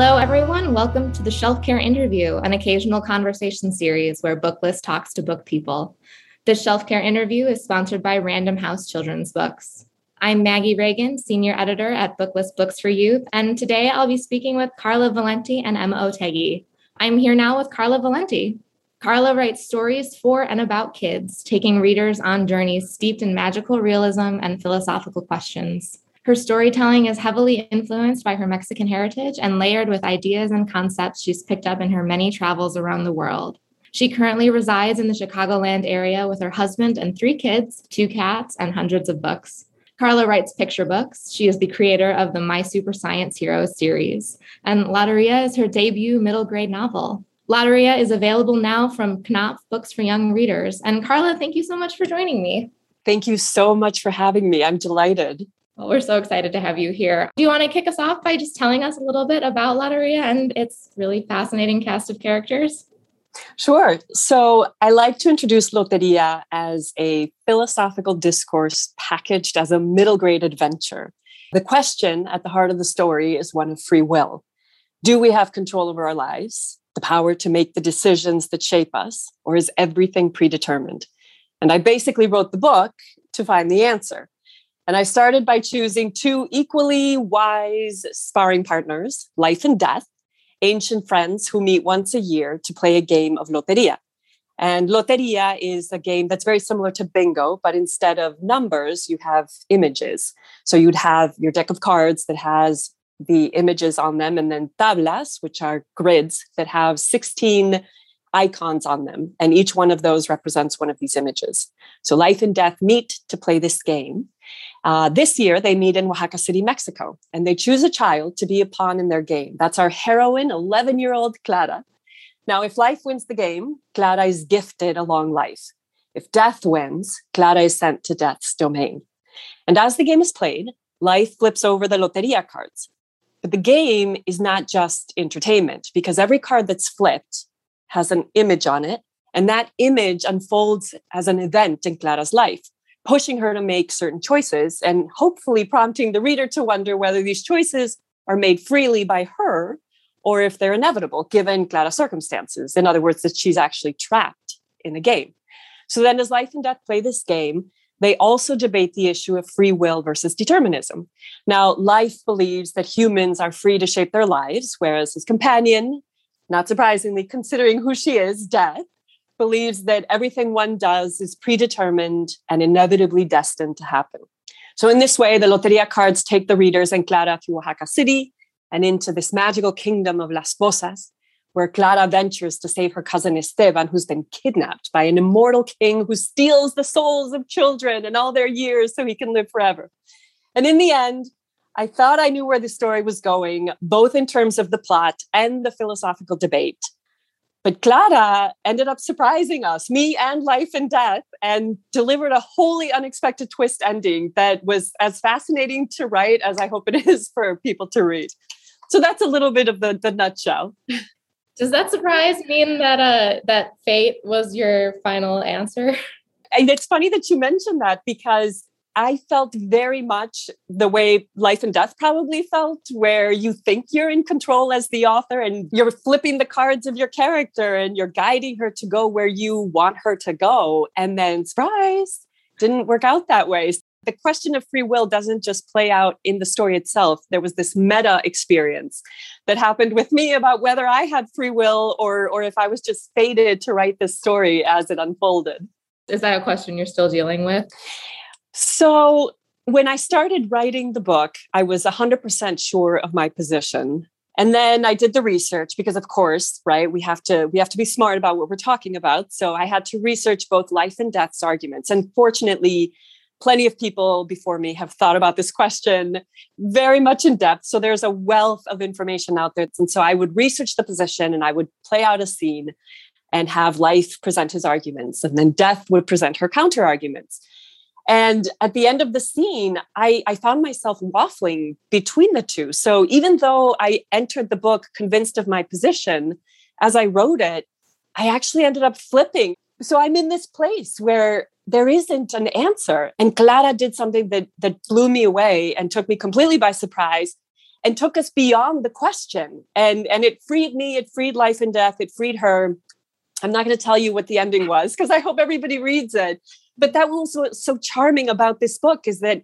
Hello, everyone. Welcome to the Shelf Care Interview, an occasional conversation series where Booklist talks to book people. This Shelf Care Interview is sponsored by Random House Children's Books. I'm Maggie Reagan, Senior Editor at Booklist Books for Youth, and today I'll be speaking with Karla Valenti and Emma Otheguy. I'm here now with Karla Valenti. Karla writes stories for and about kids, taking readers on journeys steeped in magical realism and philosophical questions. Her storytelling is heavily influenced by her Mexican heritage and layered with ideas and concepts she's picked up in her many travels around the world. She currently resides in the Chicagoland area with her husband and three kids, two cats, and hundreds of books. Karla writes picture books. She is the creator of the My Super Science Heroes series, and Loteria is her debut middle grade novel. Loteria is available now from Knopf Books for Young Readers. And Karla, thank you so much for joining me. Thank you so much for having me. I'm delighted. Well, we're so excited to have you here. Do you want to kick us off by just telling us a little bit about Loteria and its really fascinating cast of characters? Sure. So I like to introduce Loteria as a philosophical discourse packaged as a middle grade adventure. The question at the heart of the story is one of free will. Do we have control over our lives, the power to make the decisions that shape us, or is everything predetermined? And I basically wrote the book to find the answer. And I started by choosing two equally wise sparring partners, life and death, ancient friends who meet once a year to play a game of loteria. And loteria is a game that's very similar to bingo, but instead of numbers, you have images. So you'd have your deck of cards that has the images on them, and then tablas, which are grids that have 16 icons on them. And each one of those represents one of these images. So life and death meet to play this game. Uh, this year, they meet in Oaxaca City, Mexico, and they choose a child to be a pawn in their game. That's our heroine, 11 year old Clara. Now, if life wins the game, Clara is gifted a long life. If death wins, Clara is sent to death's domain. And as the game is played, life flips over the Loteria cards. But the game is not just entertainment because every card that's flipped has an image on it, and that image unfolds as an event in Clara's life pushing her to make certain choices and hopefully prompting the reader to wonder whether these choices are made freely by her or if they're inevitable given Clara's circumstances. In other words, that she's actually trapped in a game. So then, as life and death play this game, they also debate the issue of free will versus determinism. Now, life believes that humans are free to shape their lives, whereas his companion, not surprisingly, considering who she is, death, believes that everything one does is predetermined and inevitably destined to happen. So, in this way, the Loteria cards take the readers and Clara through Oaxaca City and into this magical kingdom of Las Posas, where Clara ventures to save her cousin Esteban, who's been kidnapped by an immortal king who steals the souls of children and all their years so he can live forever. And in the end, I thought I knew where the story was going, both in terms of the plot and the philosophical debate. But Clara ended up surprising us, me and Life and Death, and delivered a wholly unexpected twist ending that was as fascinating to write as I hope it is for people to read. So that's a little bit of the, the nutshell. Does that surprise mean that uh, that fate was your final answer? And it's funny that you mentioned that because I felt very much the way life and death probably felt, where you think you're in control as the author and you're flipping the cards of your character and you're guiding her to go where you want her to go. And then, surprise, didn't work out that way. The question of free will doesn't just play out in the story itself. There was this meta experience that happened with me about whether I had free will or, or if I was just fated to write this story as it unfolded. Is that a question you're still dealing with? So when I started writing the book, I was 100% sure of my position. And then I did the research because of course, right, we have to we have to be smart about what we're talking about. So I had to research both life and death's arguments. And fortunately, plenty of people before me have thought about this question very much in depth. So there's a wealth of information out there. And so I would research the position and I would play out a scene and have life present his arguments and then death would present her counter arguments. And at the end of the scene, I, I, found myself waffling between the two. So even though I entered the book convinced of my position, as I wrote it, I actually ended up flipping. So I'm in this place where there isn't an answer. And Clara did something that, that blew me away and took me completely by surprise. and took us beyond the question. And, and it freed me, it freed life and death, it freed her. I'm not going to tell you what the ending was because I hope everybody reads it. But that was what's so charming about this book is that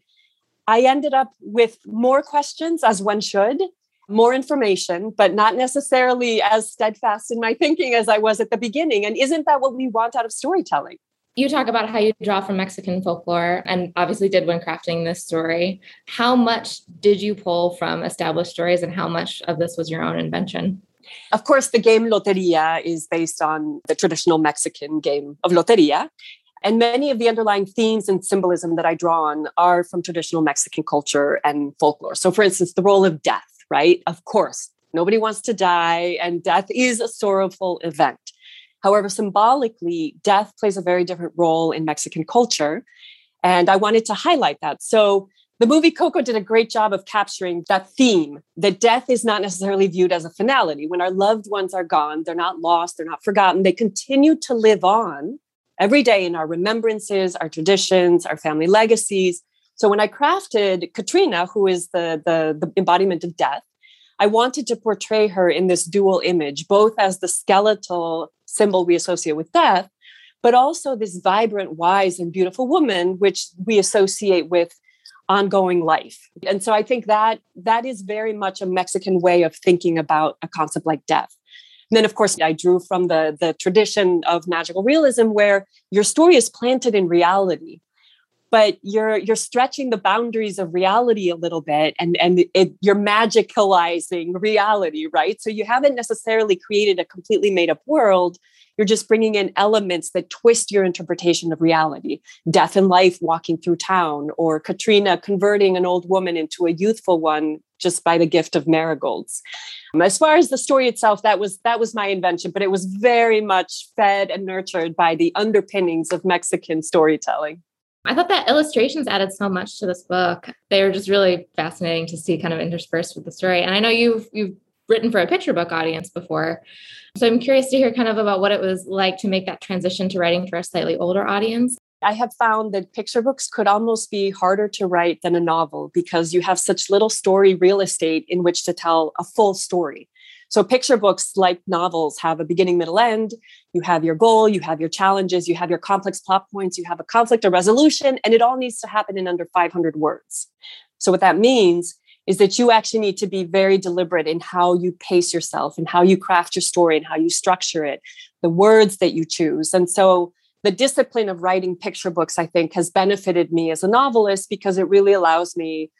I ended up with more questions, as one should, more information, but not necessarily as steadfast in my thinking as I was at the beginning. And isn't that what we want out of storytelling? You talk about how you draw from Mexican folklore and obviously did when crafting this story. How much did you pull from established stories and how much of this was your own invention? Of course, the game Loteria is based on the traditional Mexican game of Loteria. And many of the underlying themes and symbolism that I draw on are from traditional Mexican culture and folklore. So, for instance, the role of death, right? Of course, nobody wants to die, and death is a sorrowful event. However, symbolically, death plays a very different role in Mexican culture. And I wanted to highlight that. So, the movie Coco did a great job of capturing that theme that death is not necessarily viewed as a finality. When our loved ones are gone, they're not lost, they're not forgotten, they continue to live on every day in our remembrances, our traditions, our family legacies. So when I crafted Catrina, who is the, the, the embodiment of death, I wanted to portray her in this dual image, both as the skeletal symbol we associate with death, but also this vibrant, wise, and beautiful woman, which we associate with ongoing life. And so I think that that is very much a Mexican way of thinking about a concept like death. And then, of course, I drew from the, the tradition of magical realism where your story is planted in reality, but you're you're stretching the boundaries of reality a little bit and, and it, you're magicalizing reality, right? So you haven't necessarily created a completely made up world. You're just bringing in elements that twist your interpretation of reality. Death and life walking through town, or Catrina converting an old woman into a youthful one just by the gift of marigolds. Um, as far as the story itself, that was that was my invention, but it was very much fed and nurtured by the underpinnings of Mexican storytelling. I thought that illustrations added so much to this book. They were just really fascinating to see kind of interspersed with the story. And I know you've you've written for a picture book audience before. So I'm curious to hear kind of about what it was like to make that transition to writing for a slightly older audience. I have found that picture books could almost be harder to write than a novel because you have such little story real estate in which to tell a full story. So, picture books, like novels, have a beginning, middle, end. You have your goal, you have your challenges, you have your complex plot points, you have a conflict, a resolution, and it all needs to happen in under 500 words. So, what that means is that you actually need to be very deliberate in how you pace yourself and how you craft your story and how you structure it, the words that you choose. And so, the discipline of writing picture books, I think, has benefited me as a novelist because it really allows me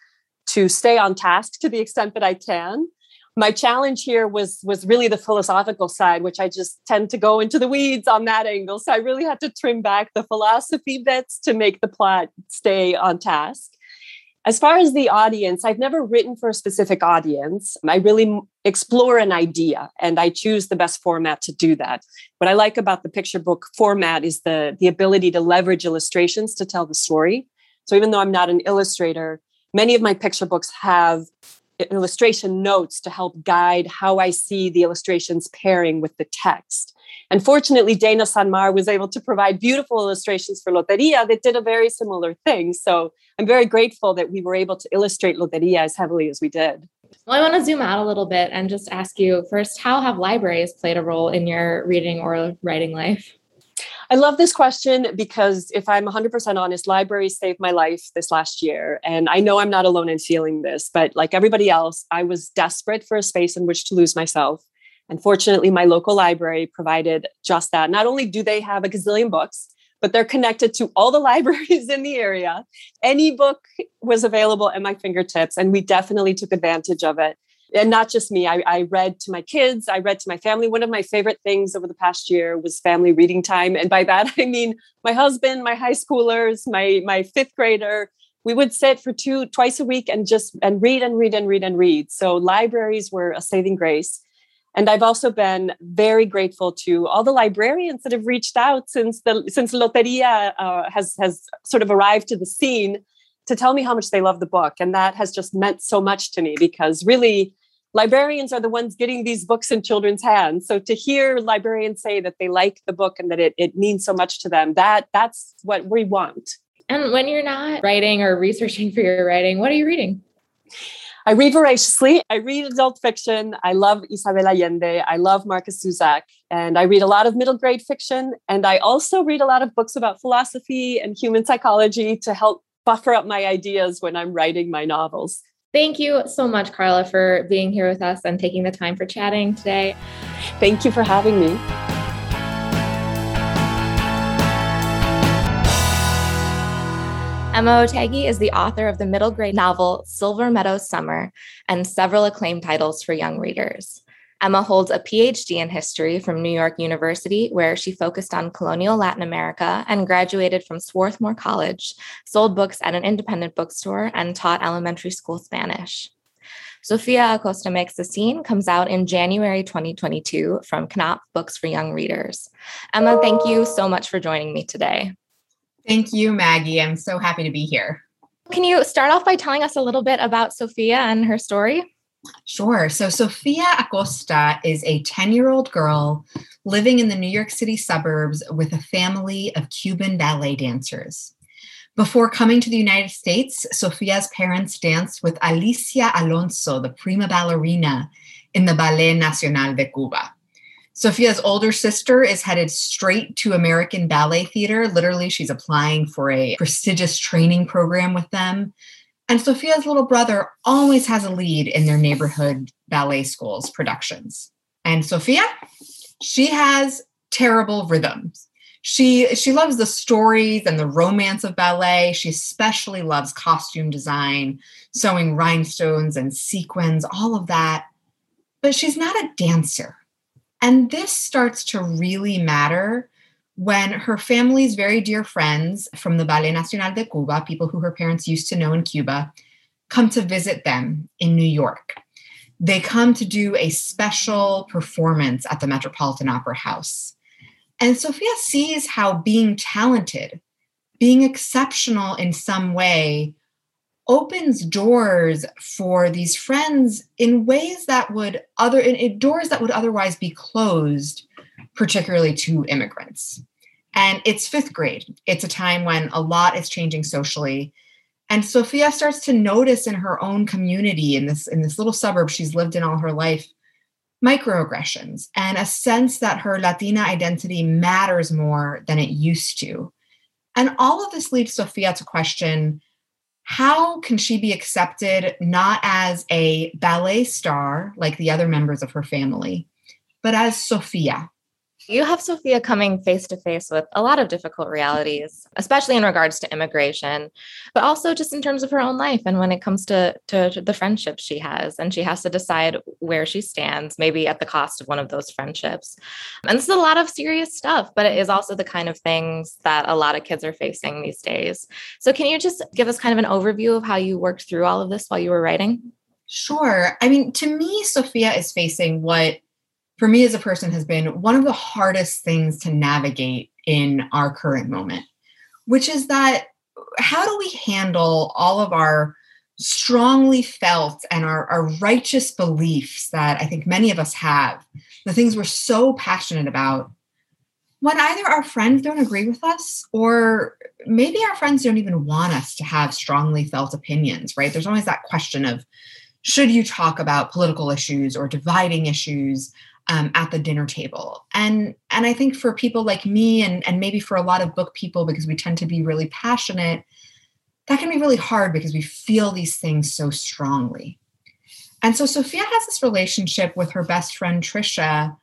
to stay on task to the extent that I can. My challenge here was was really the philosophical side, which I just tend to go into the weeds on that angle. So I really had to trim back the philosophy bits to make the plot stay on task. As far as the audience, I've never written for a specific audience. I really explore an idea and I choose the best format to do that. What I like about the picture book format is the, the ability to leverage illustrations to tell the story. So even though I'm not an illustrator, many of my picture books have illustration notes to help guide how I see the illustrations pairing with the text. And fortunately, Dana Sanmar was able to provide beautiful illustrations for Loteria that did a very similar thing. So I'm very grateful that we were able to illustrate Loteria as heavily as we did. Well, I want to zoom out a little bit and just ask you first how have libraries played a role in your reading or writing life? I love this question because if I'm 100% honest, libraries saved my life this last year. And I know I'm not alone in feeling this, but like everybody else, I was desperate for a space in which to lose myself. And fortunately, my local library provided just that. Not only do they have a gazillion books, but they're connected to all the libraries in the area. Any book was available at my fingertips, and we definitely took advantage of it. And not just me, I, I, read to my kids, I read to my family. One of my favorite things over the past year was family reading time. And by that, I mean my husband, my high schoolers, my, my fifth grader. We would sit for two, twice a week and just and read and read and read and read. So libraries were a saving grace. And I've also been very grateful to all the librarians that have reached out since the since Loteria uh, has has sort of arrived to the scene to tell me how much they love the book, and that has just meant so much to me because really librarians are the ones getting these books in children's hands. So to hear librarians say that they like the book and that it, it means so much to them, that that's what we want. And when you're not writing or researching for your writing, what are you reading? I read voraciously. I read adult fiction. I love Isabel Allende. I love Markus Zusak. And I read a lot of middle grade fiction. And I also read a lot of books about philosophy and human psychology to help buffer up my ideas when I'm writing my novels. Thank you so much, Karla, for being here with us and taking the time for chatting today. Thank you for having me. Emma Otheguy is the author of the middle grade novel Silver Meadow Summer and several acclaimed titles for young readers. Emma holds a PhD in history from New York University, where she focused on colonial Latin America and graduated from Swarthmore College, sold books at an independent bookstore, and taught elementary school Spanish. Sofia Acosta Makes the Scene comes out in January 2022 from Knopf Books for Young Readers. Emma, thank you so much for joining me today. Thank you, Maggie. I'm so happy to be here. Can you start off by telling us a little bit about Sofia and her story? Sure. So, Sofia Acosta is a 10 year old girl living in the New York City suburbs with a family of Cuban ballet dancers. Before coming to the United States, Sofia's parents danced with Alicia Alonso, the prima ballerina in the Ballet Nacional de Cuba. Sofia's older sister is headed straight to American Ballet Theater. Literally, she's applying for a prestigious training program with them. And Sofia's little brother always has a lead in their neighborhood ballet schools productions. And Sofia, she has terrible rhythms. She she loves the stories and the romance of ballet. She especially loves costume design, sewing rhinestones and sequins, all of that. But she's not a dancer. And this starts to really matter when her family's very dear friends from the Ballet Nacional de Cuba, people who her parents used to know in Cuba, come to visit them in New York. They come to do a special performance at the Metropolitan Opera House. And Sofia sees how being talented, being exceptional in some way, opens doors for these friends in ways that would other in, in doors that would otherwise be closed particularly to immigrants. And it's fifth grade. It's a time when a lot is changing socially. And sofia starts to notice in her own community in this in this little suburb she's lived in all her life microaggressions and a sense that her latina identity matters more than it used to. And all of this leads sofia to question how can she be accepted not as a ballet star like the other members of her family, but as Sofia, you have Sofia coming face to face with a lot of difficult realities, especially in regards to immigration, but also just in terms of her own life and when it comes to, to, to, the friendships she has. And she has to decide where she stands, maybe at the cost of one of those friendships. And this is a lot of serious stuff, but it is also the kind of things that a lot of kids are facing these days. So, can you just give us kind of an overview of how you worked through all of this while you were writing? Sure. I mean, to me, Sofia is facing what for me as a person has been one of the hardest things to navigate in our current moment, which is that how do we handle all of our strongly felt and our, our righteous beliefs that I think many of us have, the things we're so passionate about, when either our friends don't agree with us or maybe our friends don't even want us to have strongly felt opinions, right? There's always that question of should you talk about political issues or dividing issues? um, at the dinner table and and i think for people like me and and maybe for a lot of book people because we tend to be really passionate that can be really hard because we feel these things so strongly and so sofia has this relationship with her best friend trisha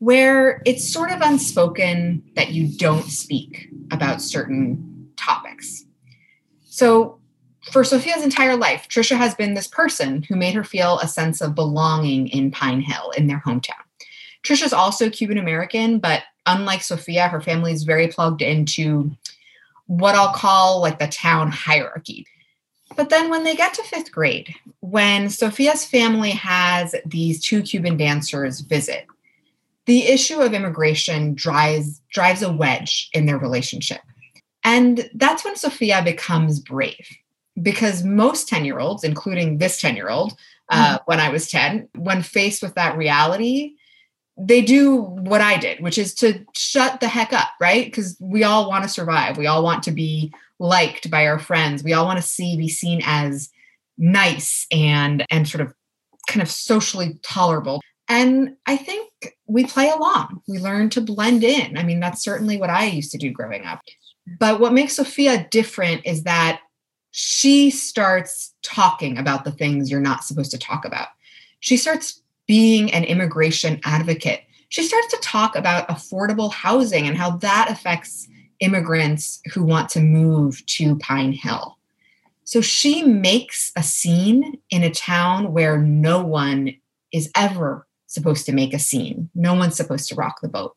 where it's sort of unspoken that you don't speak about certain topics so for Sofia's entire life, Trisha has been this person who made her feel a sense of belonging in Pine Hill in their hometown. Trisha's also Cuban American, but unlike Sofia, her family is very plugged into what I'll call like the town hierarchy. But then when they get to fifth grade, when Sofia's family has these two Cuban dancers visit, the issue of immigration drives drives a wedge in their relationship. And that's when Sofia becomes brave because most 10 year olds, including this 10 year old, uh, mm. when I was 10, when faced with that reality, they do what I did, which is to shut the heck up, right? Because we all want to survive. We all want to be liked by our friends. We all want to see, be seen as nice and and sort of kind of socially tolerable. And I think we play along. We learn to blend in. I mean, that's certainly what I used to do growing up. But what makes Sofia different is that she starts talking about the things you're not supposed to talk about. She starts being an immigration advocate. She starts to talk about affordable housing and how that affects immigrants who want to move to Pine Hill. So she makes a scene in a town where no one is ever supposed to make a scene. No one's supposed to rock the boat.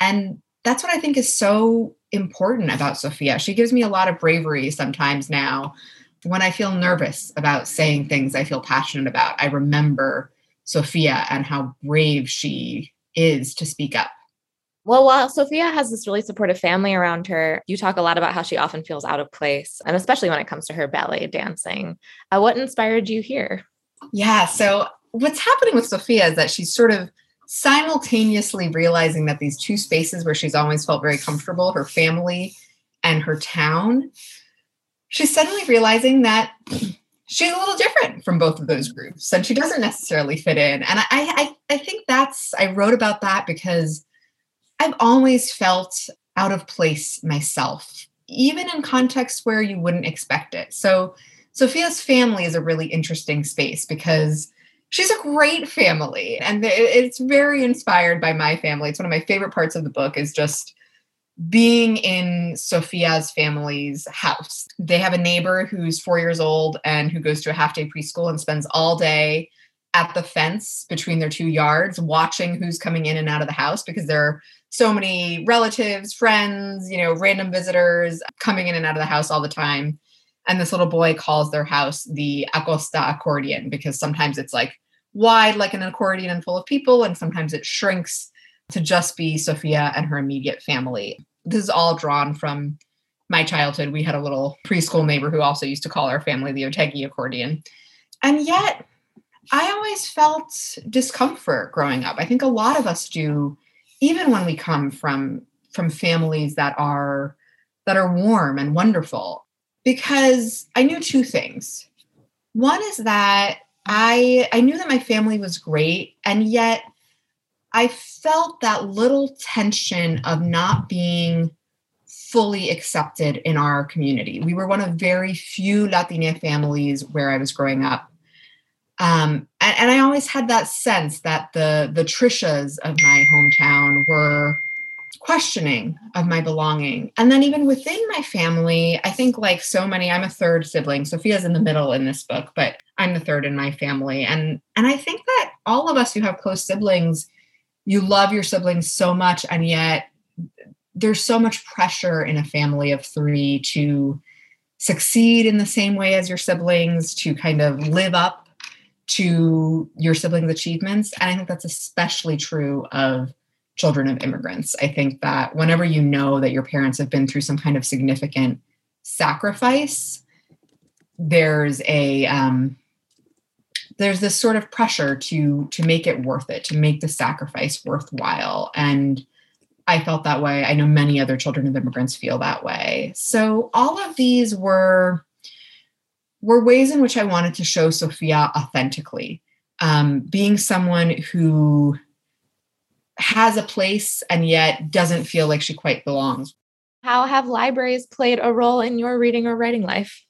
And that's what I think is so important about Sofia. She gives me a lot of bravery sometimes now. When I feel nervous about saying things I feel passionate about, I remember Sofia and how brave she is to speak up. Well, while Sofia has this really supportive family around her, you talk a lot about how she often feels out of place, and especially when it comes to her ballet dancing. Uh, what inspired you here? Yeah, so what's happening with Sofia is that she's sort of simultaneously realizing that these two spaces where she's always felt very comfortable, her family and her town, she's suddenly realizing that she's a little different from both of those groups and she doesn't necessarily fit in. And I, I, I think that's, I wrote about that because I've always felt out of place myself, even in contexts where you wouldn't expect it. So, Sofia's family is a really interesting space because she's a great family and it's very inspired by my family. It's one of my favorite parts of the book is just being in sofia's family's house. They have a neighbor who's four years old and who goes to a half day preschool and spends all day at the fence between their two yards watching who's coming in and out of the house because there are so many relatives friends you know random visitors coming in and out of the house all the time and this little boy calls their house the Acosta accordion because sometimes it's like wide like an accordion and full of people, and sometimes it shrinks to just be Sofia and her immediate family. This is all drawn from my childhood. We had a little preschool neighbor who also used to call our family the Otheguy accordion. And yet, I always felt discomfort growing up. I think a lot of us do, even when we come from from families that are that are warm and wonderful because I knew two things. One is that I I knew that my family was great and yet I felt that little tension of not being fully accepted in our community. We were one of very few Latina families where I was growing up. Um, and, and I always had that sense that the the Trishas of my hometown were questioning of my belonging. And then even within my family, I think like so many, I'm a third sibling. Sophia's in the middle in this book, but I'm the third in my family. And and I think that all of us who have close siblings, you love your siblings so much, and yet there's so much pressure in a family of three to succeed in the same way as your siblings, to kind of live up to your siblings' achievements. And I think that's especially true of children of immigrants. I think that whenever you know that your parents have been through some kind of significant sacrifice, there's a um, there's this sort of pressure to to make it worth it, to make the sacrifice worthwhile. And I felt that way. I know many other children of immigrants feel that way. So all of these were were ways in which I wanted to show Sofia authentically, um, being someone who has a place and yet doesn't feel like she quite belongs. How have libraries played a role in your reading or writing life?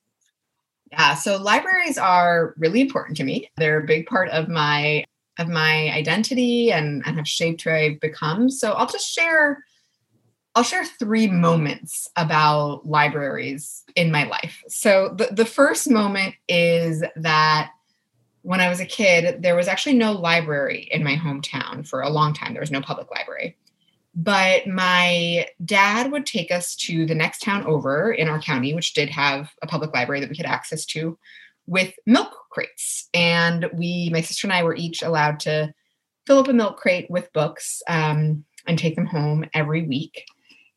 Yeah, so libraries are really important to me. They're a big part of my of my identity and, and have shaped who I've become. So I'll just share I'll share three moments about libraries in my life. So the, the first moment is that when I was a kid, there was actually no library in my hometown for a long time. There was no public library. But my dad would take us to the next town over in our county, which did have a public library that we had access to with milk crates. And we, my sister and I, were each allowed to fill up a milk crate with books um, and take them home every week.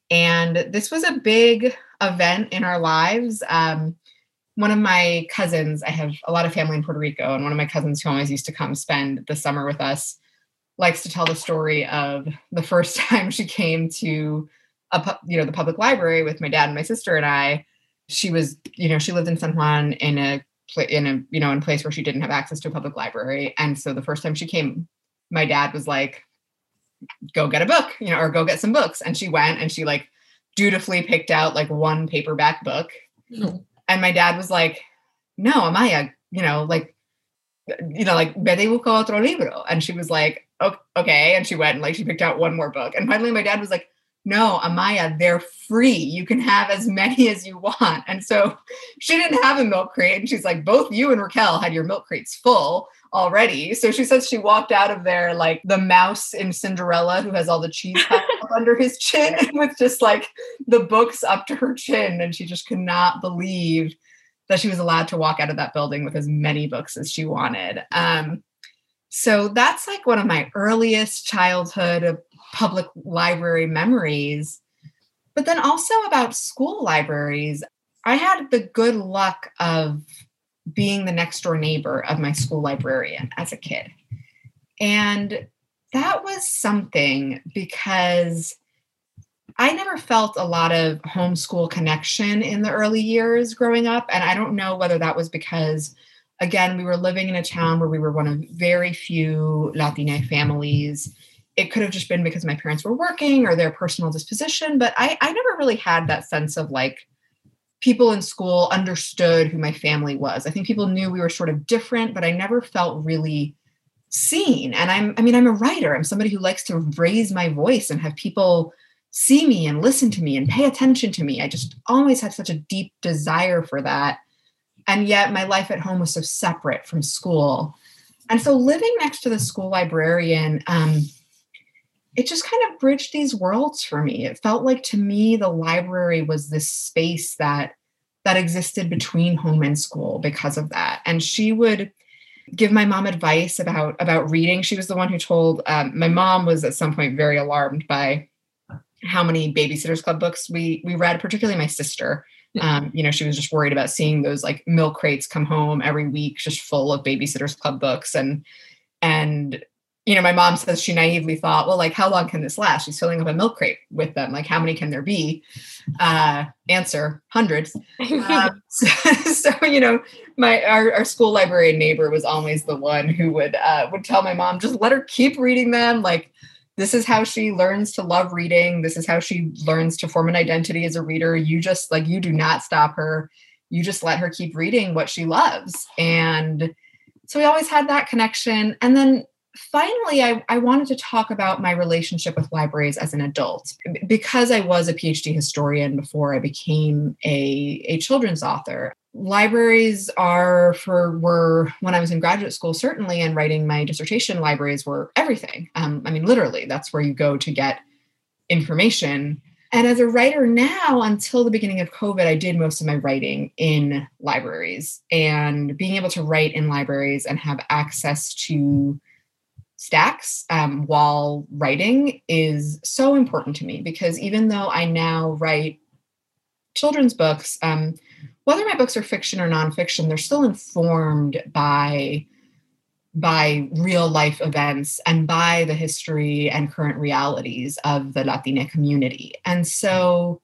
And this was a big event in our lives. Um, one of my cousins, I have a lot of family in Puerto Rico, and one of my cousins who always used to come spend the summer with us likes to tell the story of the first time she came to a you know the public library with my dad and my sister and I. She was, you know, she lived in San Juan in a in a you know in a place where she didn't have access to a public library and so the first time she came my dad was like go get a book you know or go get some books and she went and she like dutifully picked out like one paperback book mm-hmm. And my dad was like no amaya you know like you know like vete busca otro libro? And she was like okay. And she went and like she picked out one more book. And finally my dad was like no, Amaya, they're free. You can have as many as you want. And so she didn't have a milk crate. And she's like, both you and Raquel had your milk crates full already. So she says she walked out of there like the mouse in Cinderella who has all the cheese under his chin with just like the books up to her chin. And she just could not believe that she was allowed to walk out of that building with as many books as she wanted. Um, so that's like one of my earliest childhood public library memories. But then also about school libraries, I had the good luck of being the next door neighbor of my school librarian as a kid. And that was something because I never felt a lot of homeschool connection in the early years growing up. And I don't know whether that was because, again, we were living in a town where we were one of very few Latina families it could have just been because my parents were working or their personal disposition, but I, I never really had that sense of like people in school understood who my family was. I think people knew we were sort of different, but I never felt really seen. And I'm, I mean, I'm a writer. I'm somebody who likes to raise my voice and have people see me and listen to me and pay attention to me. I just always had such a deep desire for that. And yet my life at home was so separate from school. And so living next to the school librarian, um, it just kind of bridged these worlds for me. It felt like to me the library was this space that that existed between home and school because of that. And she would give my mom advice about about reading. She was the one who told um, my mom was at some point very alarmed by how many Babysitters Club books we we read, particularly my sister. Um, you know, she was just worried about seeing those like milk crates come home every week, just full of Babysitters Club books, and and you know, my mom says she naively thought, well, like, how long can this last? She's filling up a milk crate with them. Like, how many can there be? Uh, answer: hundreds. um, so, so, you know, my our, our, school librarian neighbor was always the one who would uh, would tell my mom, just let her keep reading them. Like, this is how she learns to love reading. This is how she learns to form an identity as a reader. You just like you do not stop her. You just let her keep reading what she loves. And so we always had that connection. And then finally, I, I, wanted to talk about my relationship with libraries as an adult. Because I was a PhD historian before I became a, a children's author, libraries are for were when I was in graduate school, certainly, and writing my dissertation, libraries were everything. Um, I mean, literally, that's where you go to get information. And as a writer now, until the beginning of COVID, I did most of my writing in libraries. And being able to write in libraries and have access to stacks um, while writing is so important to me because even though I now write children's books, um, whether my books are fiction or nonfiction, they're still informed by by real life events and by the history and current realities of the Latina community. And so,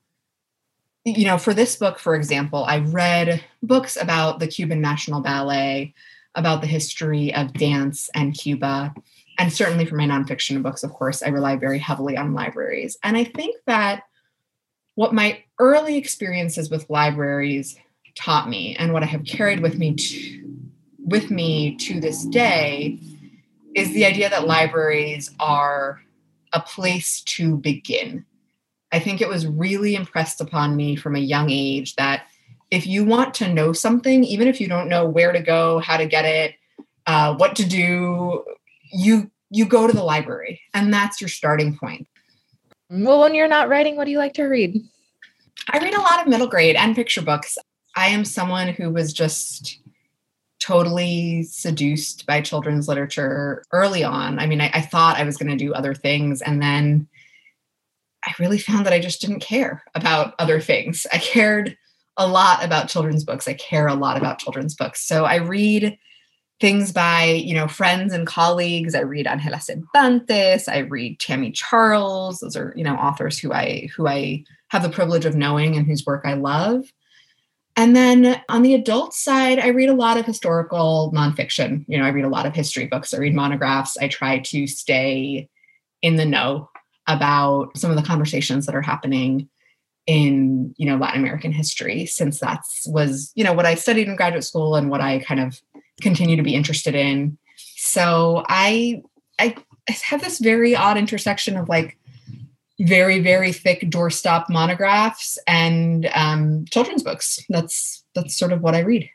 you know, for this book, for example, I read books about the Cuban National Ballet, about the history of dance and Cuba and certainly for my nonfiction books, of course, I rely very heavily on libraries. And I think that what my early experiences with libraries taught me, and what I have carried with me to, with me to this day, is the idea that libraries are a place to begin. I think it was really impressed upon me from a young age that if you want to know something, even if you don't know where to go, how to get it, uh, what to do, you you go to the library and that's your starting point. Well, when you're not writing, what do you like to read? I read a lot of middle grade and picture books. I am someone who was just totally seduced by children's literature early on. I mean, I, I thought I was going to do other things, and then I really found that I just didn't care about other things. I cared a lot about children's books. I care a lot about children's books. So I read things by you know friends and colleagues i read angela cervantes i read tami charles those are you know authors who i who i have the privilege of knowing and whose work i love And then on the adult side, I read a lot of historical nonfiction. You know, I read a lot of history books, I read monographs. I try to stay in the know about some of the conversations that are happening in you know latin american history since that's was you know what i studied in graduate school and what i kind of continue to be interested in. So i i have this very odd intersection of like very very thick doorstop monographs and um, children's books. That's that's sort of what i read.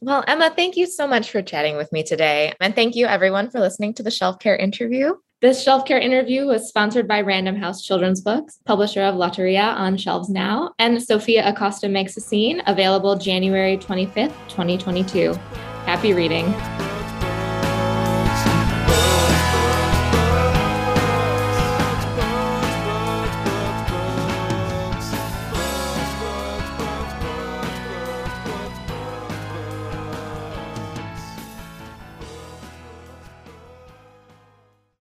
Well emma thank you so much for chatting with me today. And thank you everyone for listening to the shelf care interview. This shelf care interview was sponsored by Random House Children's Books, publisher of Loteria on shelves now, and Sofia Acosta Makes a Scene, available January 25th, 2022. Happy reading.